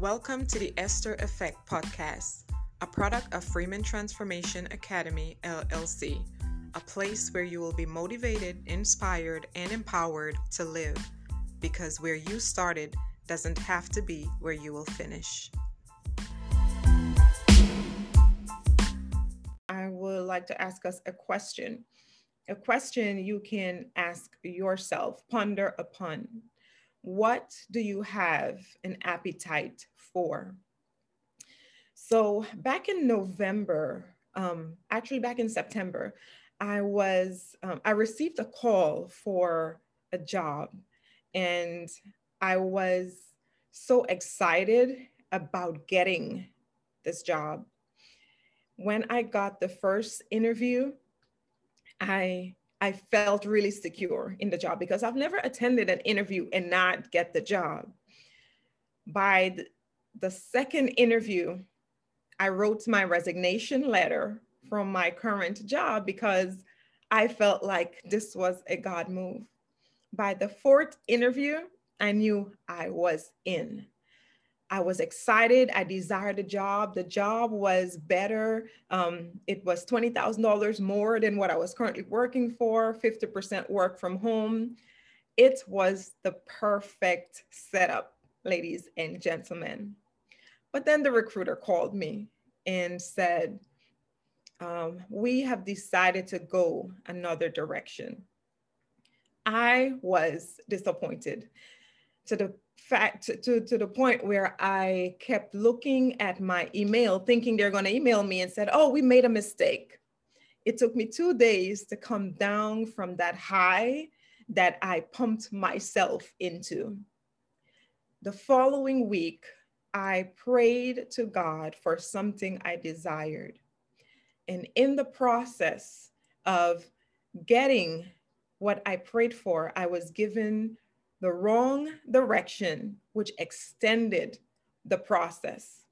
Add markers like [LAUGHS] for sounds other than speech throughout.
Welcome to the Esther Effect podcast, a product of Freeman Transformation Academy, LLC, a place where you will be motivated, inspired, and empowered to live because where you started doesn't have to be where you will finish. I would like to ask us a question. A question you can ask yourself, ponder upon. What do you have an appetite for? So, back in November, um, actually back in September, I was um, I received a call for a job, and I was so excited about getting this job. When I got the first interview, I I felt really secure in the job because I've never attended an interview and not get the job. By the, second interview, I wrote my resignation letter from my current job because I felt like this was a God move. By the fourth interview, I knew I was in. I was excited. I desired the job. The job was better. Um, it was $20,000 more than what I was currently working for, 50% work from home. It was the perfect setup, ladies and gentlemen. But then the recruiter called me and said, um, We have decided to go another direction. I was disappointed to the fact to, to the point where I kept looking at my email, thinking they're going to email me and said, Oh, we made a mistake. It took me two days to come down from that high that I pumped myself into. The following week, I prayed to God for something I desired. And in the process of getting what I prayed for, I was given the wrong direction, which extended the process.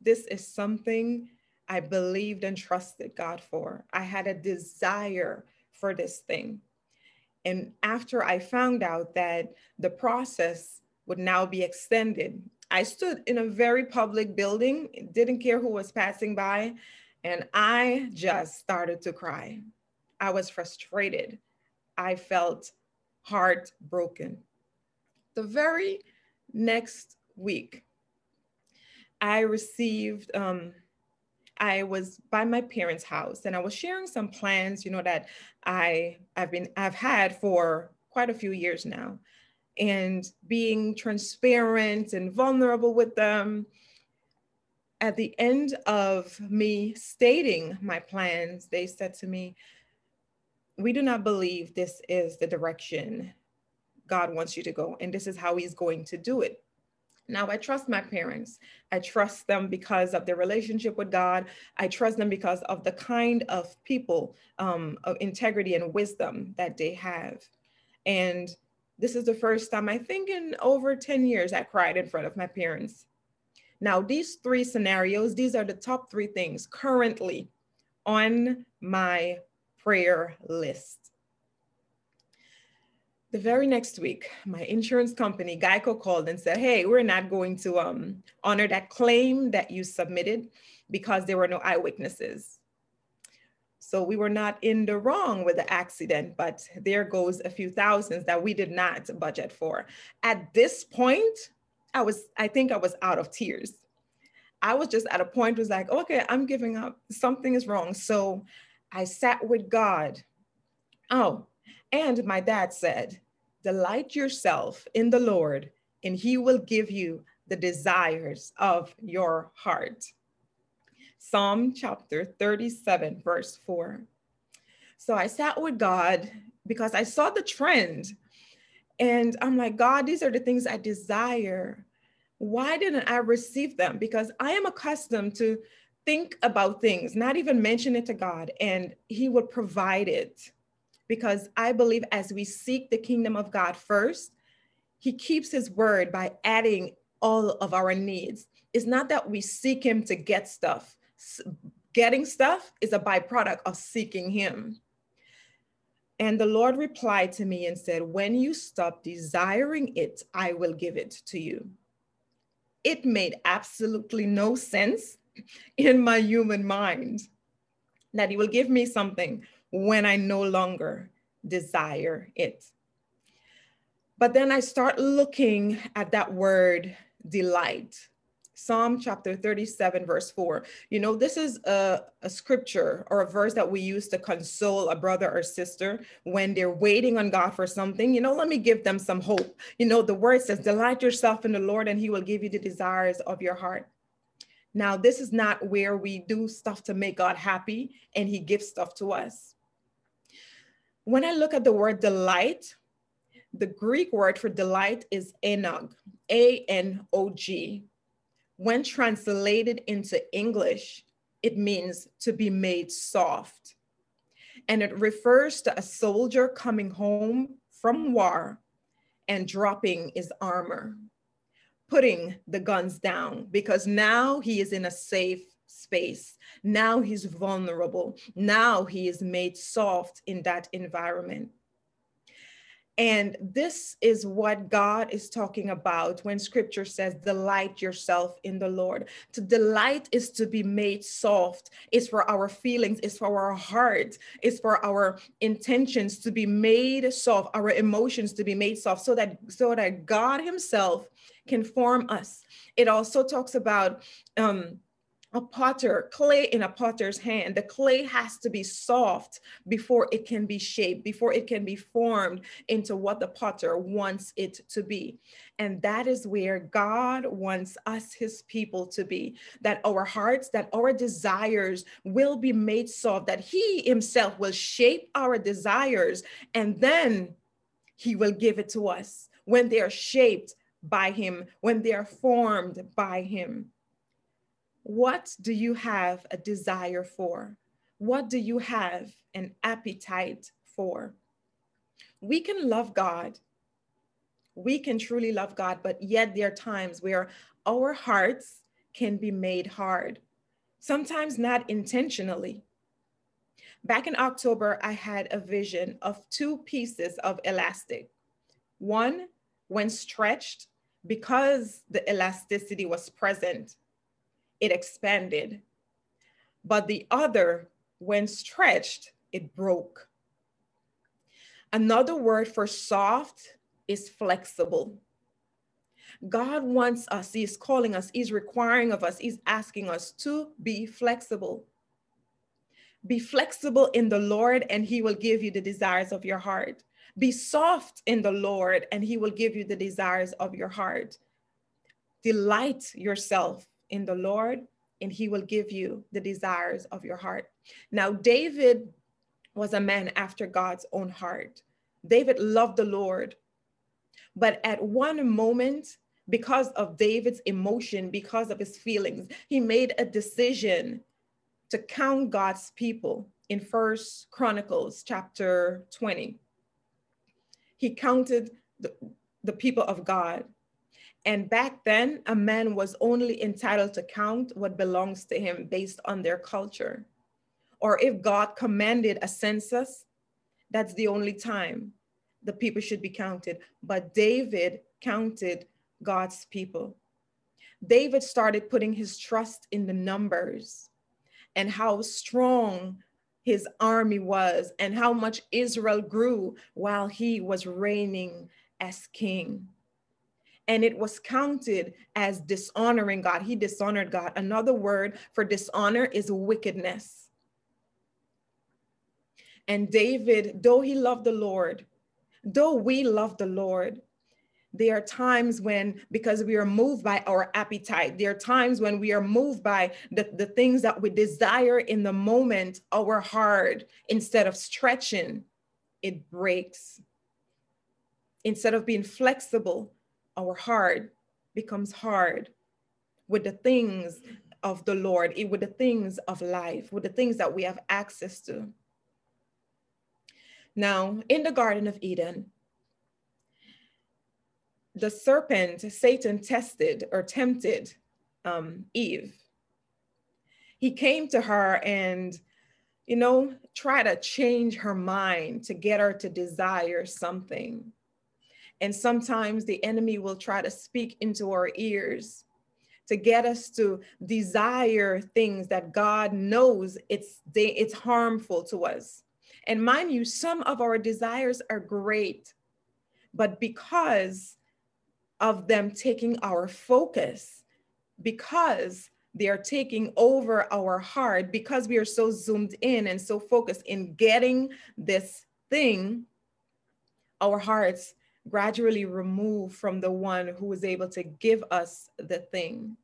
This is something I believed and trusted God for. I had a desire for this thing. And after I found out that the process would now be extended, I stood in a very public building, didn't care who was passing by, and I just started to cry. I was frustrated. I felt heartbroken the very next week, I received, um, I was by my parents' house and I was sharing some plans, you know, that I I've been I've had for quite a few years now. And being transparent and vulnerable with them. At the end of me stating my plans, they said to me, We do not believe this is the direction God wants you to go, and this is how He's going to do it. Now, I trust my parents. I trust them because of their relationship with God. I trust them because of the kind of people um, of integrity and wisdom that they have. And this is the first time I think in over 10 years I cried in front of my parents. Now, these three scenarios, these are the top three things currently on my prayer list. The very next week, my insurance company, Geico, called and said, Hey, we're not going to um, honor that claim that you submitted because there were no eyewitnesses. So we were not in the wrong with the accident, but there goes a few thousands that we did not budget for. At this point, I was, I think I was out of tears. I was just at a point was like, okay, I'm giving up. Something is wrong. So I sat with God. Oh, and my dad said, Delight yourself in the Lord, and he will give you the desires of your heart. Psalm chapter 37, verse 4. So I sat with God because I saw the trend. And I'm like, God, these are the things I desire. Why didn't I receive them? Because I am accustomed to think about things, not even mention it to God, and He would provide it because I believe as we seek the kingdom of God first, He keeps His word by adding all of our needs. It's not that we seek Him to get stuff, getting stuff is a byproduct of seeking Him. And the Lord replied to me and said, When you stop desiring it, I will give it to you. it made absolutely no sense [LAUGHS] in my human mind that he will give me something when I no longer desire it. But then I start looking at that word delight. Psalm chapter 37, verse 4. You know, this is a, a scripture or a verse that we use to console a brother or sister when they're waiting on God for something. You know, let me give them some hope. You know, the word says, Delight yourself in the Lord, and he will give you the desires of your heart. Now, this is not where we do stuff to make God happy and he gives stuff to us. When I look at the word delight, the Greek word for delight is enog, A N O G. When translated into English, it means to be made soft. And it refers to a soldier coming home from war and dropping his armor, putting the guns down because now he is in a safe space. Now he's vulnerable. Now he is made soft in that environment. And this is what God is talking about when scripture says, Delight yourself in the Lord. To delight is to be made soft, it's for our feelings, it's for our heart, it's for our intentions to be made soft, our emotions to be made soft, so that so that God Himself can form us. It also talks about um a potter, clay in a potter's hand. The clay has to be soft before it can be shaped, before it can be formed into what the potter wants it to be. And that is where God wants us, his people, to be that our hearts, that our desires will be made soft, that he himself will shape our desires, and then he will give it to us when they are shaped by him, when they are formed by him. What do you have a desire for? What do you have an appetite for? We can love God. We can truly love God, but yet there are times where our hearts can be made hard, sometimes not intentionally. Back in October, I had a vision of two pieces of elastic. One, when stretched, because the elasticity was present, it expanded. But the other, when stretched, it broke. Another word for soft is flexible. God wants us, He's calling us, He's requiring of us, He's asking us to be flexible. Be flexible in the Lord, and He will give you the desires of your heart. Be soft in the Lord, and He will give you the desires of your heart. Delight yourself in the Lord, and he will give you the desires of your heart. Now, David was a man after God's own heart. David loved the Lord. But at one moment, because of David's emotion, because of his feelings, he made a decision to count God's people in First Chronicles chapter 20. He counted the, the people of God and back then, a man was only entitled to count what belongs to him based on their culture. Or if God commanded a census, that's the only time the people should be counted. But David counted God's people. David started putting his trust in the numbers and how strong his army was and how much Israel grew while he was reigning as king and it was counted as dishonoring God. He dishonored God. Another word for dishonor is wickedness. And David, though he loved the Lord, though we love the Lord, there are times when, because we are moved by our appetite, there are times when we are moved by the, the things that we desire in the moment, our heart, instead of stretching, it breaks. Instead of being flexible, our heart becomes hard with the things of the Lord, with the things of life, with the things that we have access to. Now, in the Garden of Eden, the serpent, Satan, tested or tempted um, Eve. He came to her and, you know, try to change her mind to get her to desire something. And sometimes the enemy will try to speak into our ears to get us to desire things that God knows it's they, it's harmful to us. And mind you, some of our desires are great, but because of them taking our focus, because they are taking over our heart, because we are so zoomed in and so focused in getting this thing, our hearts gradually remove from the one who is able to give us the thing.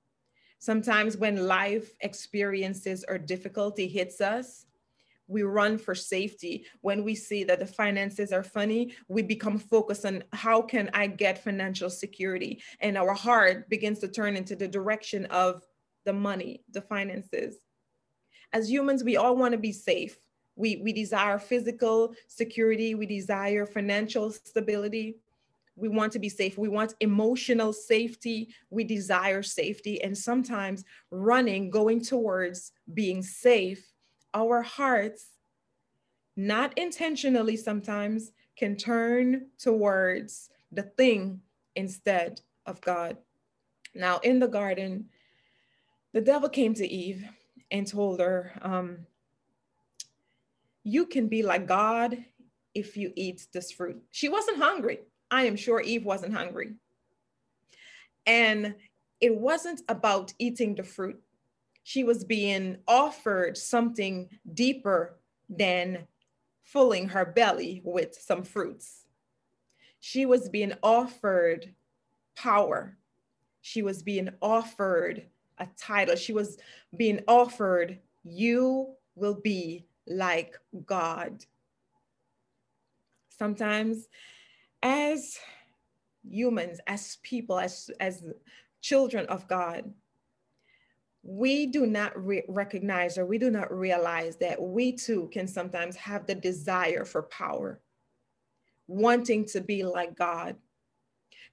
Sometimes when life experiences or difficulty hits us, we run for safety. When we see that the finances are funny, we become focused on how can I get financial security? And our heart begins to turn into the direction of the money, the finances. As humans, we all want to be safe. We, we desire physical security, we desire financial stability. We want to be safe. We want emotional safety. We desire safety. And sometimes running, going towards being safe, our hearts, not intentionally sometimes, can turn towards the thing instead of God. Now, in the garden, the devil came to Eve and told her, um, You can be like God if you eat this fruit. She wasn't hungry. I am sure Eve wasn't hungry. And it wasn't about eating the fruit. She was being offered something deeper than filling her belly with some fruits. She was being offered power. She was being offered a title. She was being offered, You will be like God. Sometimes as humans, as people, as, as children of God, we do not re- recognize or we do not realize that we too can sometimes have the desire for power, wanting to be like God,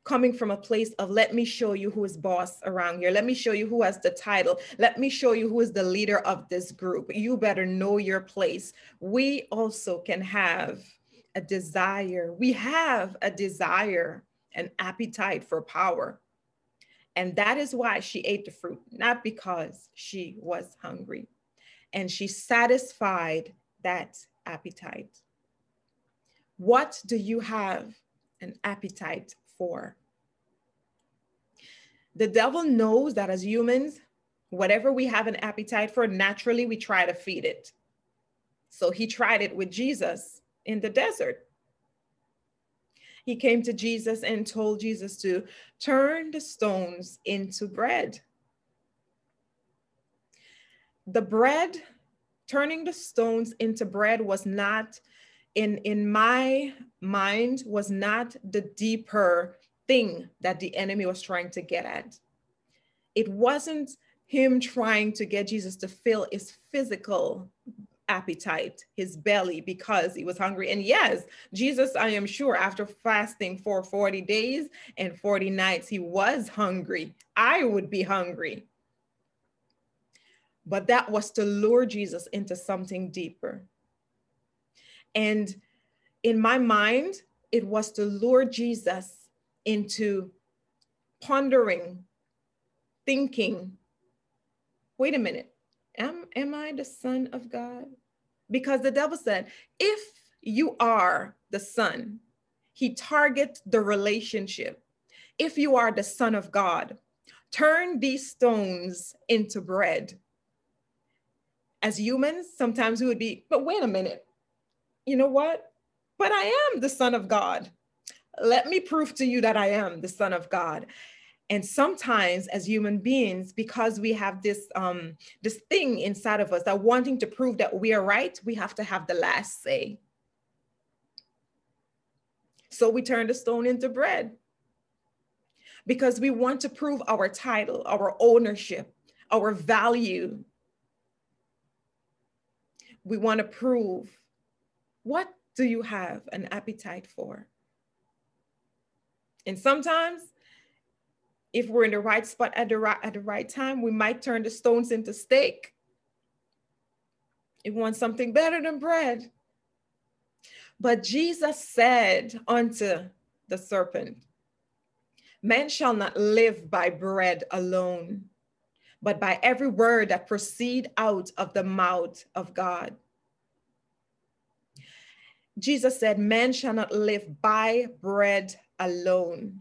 coming from a place of let me show you who is boss around here. Let me show you who has the title. Let me show you who is the leader of this group. You better know your place. We also can have a desire. We have a desire, an appetite for power. And that is why she ate the fruit, not because she was hungry. And she satisfied that appetite. What do you have an appetite for? The devil knows that as humans, whatever we have an appetite for, naturally we try to feed it. So he tried it with Jesus in the desert. He came to Jesus and told Jesus to turn the stones into bread. The bread, turning the stones into bread was not in in my mind was not the deeper thing that the enemy was trying to get at. It wasn't him trying to get Jesus to fill his physical appetite, his belly, because he was hungry. And yes, Jesus, I am sure, after fasting for 40 days and 40 nights, he was hungry. I would be hungry. But that was to lure Jesus into something deeper. And in my mind, it was to lure Jesus into pondering, thinking, wait a minute, am, am I the son of God? Because the devil said, if you are the son, he targets the relationship. If you are the son of God, turn these stones into bread. As humans, sometimes we would be, but wait a minute, you know what? But I am the son of God. Let me prove to you that I am the son of God and sometimes as human beings because we have this um this thing inside of us that wanting to prove that we are right we have to have the last say. So we turn the stone into bread. Because we want to prove our title our ownership our value. We want to prove what do you have an appetite for? And sometimes if we're in the right spot at the right at the right time, we might turn the stones into steak. It wants something better than bread. But Jesus said unto the serpent, Man shall not live by bread alone, but by every word that proceed out of the mouth of God. Jesus said, Man shall not live by bread alone,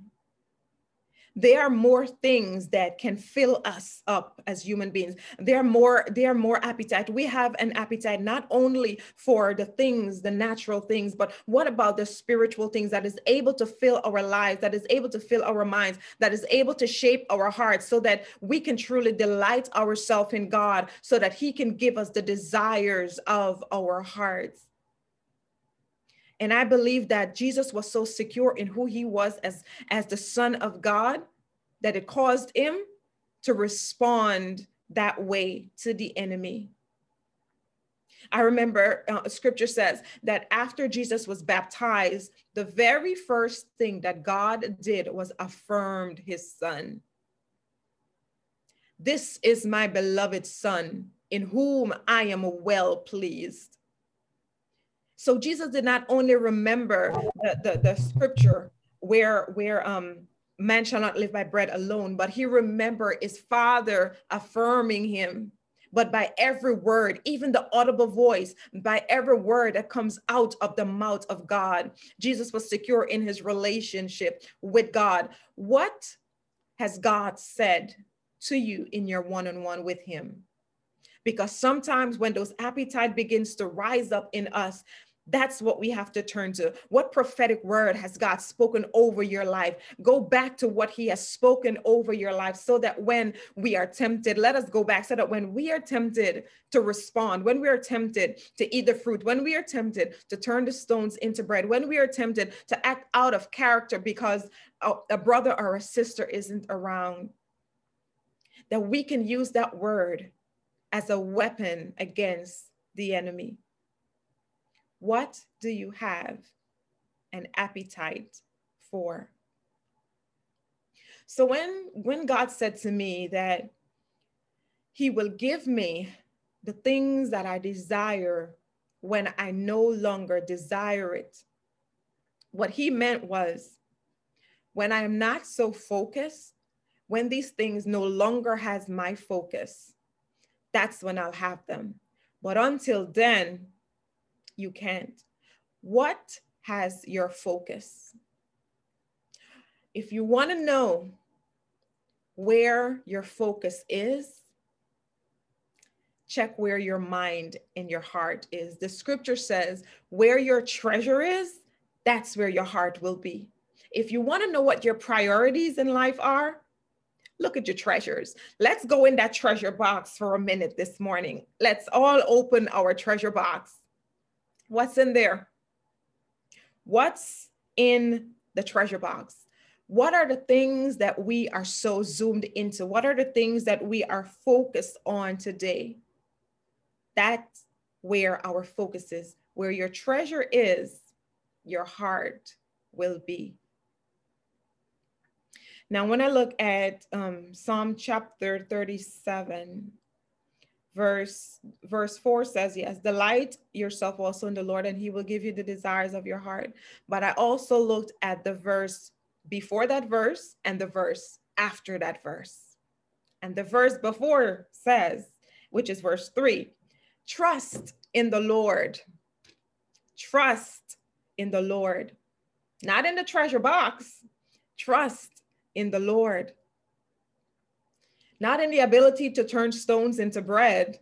there are more things that can fill us up as human beings. There are more there are more appetite. We have an appetite not only for the things the natural things but what about the spiritual things that is able to fill our lives that is able to fill our minds that is able to shape our hearts so that we can truly delight ourselves in god so that he can give us the desires of our hearts and I believe that Jesus was so secure in who he was as, as the Son of God that it caused him to respond that way to the enemy. I remember uh, scripture says that after Jesus was baptized, the very first thing that God did was affirmed his son. This is my beloved son in whom I am well pleased. So Jesus did not only remember the, the, the scripture where, where um, man shall not live by bread alone, but he remembered his father affirming him. But by every word, even the audible voice, by every word that comes out of the mouth of God, Jesus was secure in his relationship with God. What has God said to you in your one on one with him? Because sometimes when those appetite begins to rise up in us, that's what we have to turn to. What prophetic word has God spoken over your life? Go back to what He has spoken over your life so that when we are tempted, let us go back so that when we are tempted to respond, when we are tempted to eat the fruit, when we are tempted to turn the stones into bread, when we are tempted to act out of character because a, brother or a sister isn't around, that we can use that word as a weapon against the enemy. What do you have an appetite for? So when when God said to me that he will give me the things that I desire when I no longer desire it. What he meant was when I am not so focused, when these things no longer has my focus, that's when I'll have them. But until then, you can't. What has your focus? If you want to know where your focus is, check where your mind and your heart is. The scripture says, where your treasure is, that's where your heart will be. If you want to know what your priorities in life are, look at your treasures. Let's go in that treasure box for a minute this morning. Let's all open our treasure box. What's in there? What's in the treasure box? What are the things that we are so zoomed into? What are the things that we are focused on today? That's where our focus is. Where your treasure is, your heart will be. Now, when I look at um, Psalm chapter 37, verse verse 4 says yes delight yourself also in the lord and he will give you the desires of your heart. But i also looked at the verse before that verse and the verse after that verse. And the verse before says which is verse 3 trust in the lord. Trust in the lord. Not in the treasure box. Trust in the lord not in the ability to turn stones into bread.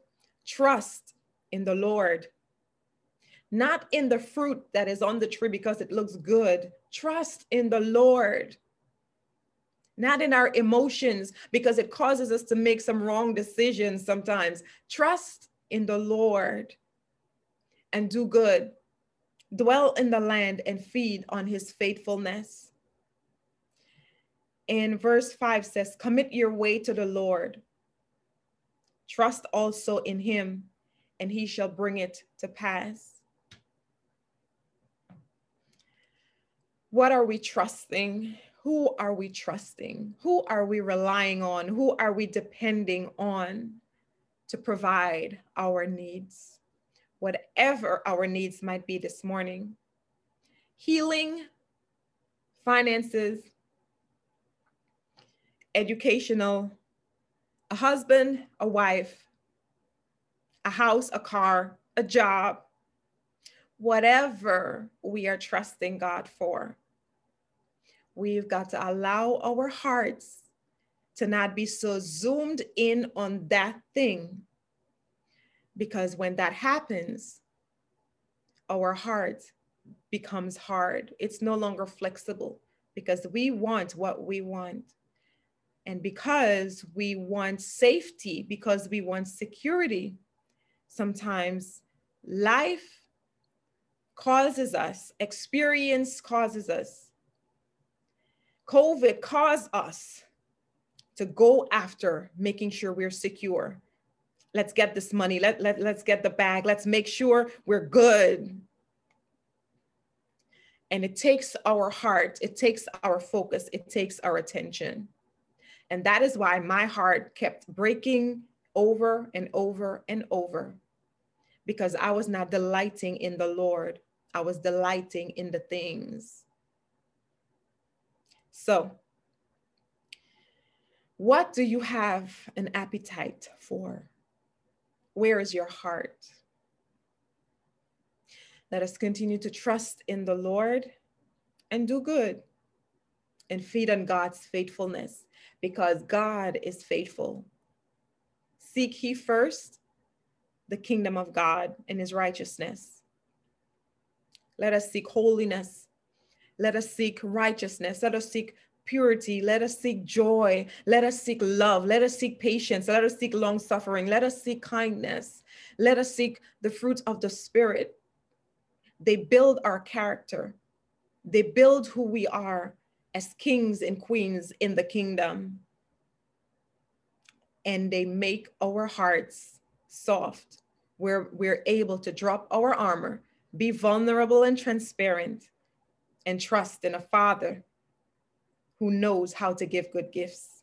Trust in the Lord. Not in the fruit that is on the tree because it looks good. Trust in the Lord. Not in our emotions because it causes us to make some wrong decisions sometimes. Trust in the Lord and do good. Dwell in the land and feed on his faithfulness in verse 5 says, Commit your way to the Lord. Trust also in him, and he shall bring it to pass. What are we trusting? Who are we trusting? Who are we relying on? Who are we depending on to provide our needs? Whatever our needs might be this morning healing, finances, educational a husband, a wife, a house, a car, a job, whatever we are trusting God for. We've got to allow our hearts to not be so zoomed in on that thing. Because when that happens, our heart becomes hard. It's no longer flexible because we want what we want. And because we want safety, because we want security, sometimes life causes us, experience causes us, COVID caused us to go after making sure we're secure. Let's get this money. Let, let, let's get the bag. Let's make sure we're good. And it takes our heart, it takes our focus, it takes our attention. And that is why my heart kept breaking over and over and over because I was not delighting in the Lord. I was delighting in the things. So, what do you have an appetite for? Where is your heart? Let us continue to trust in the Lord and do good and feed on God's faithfulness because God is faithful. Seek ye first the kingdom of God and his righteousness. Let us seek holiness. Let us seek righteousness. Let us seek purity. Let us seek joy. Let us seek love. Let us seek patience. Let us seek long suffering. Let us seek kindness. Let us seek the fruits of the Spirit. They build our character, they build who we are as kings and queens in the kingdom. And they make our hearts soft, where we're able to drop our armor, be vulnerable and transparent, and trust in a Father who knows how to give good gifts.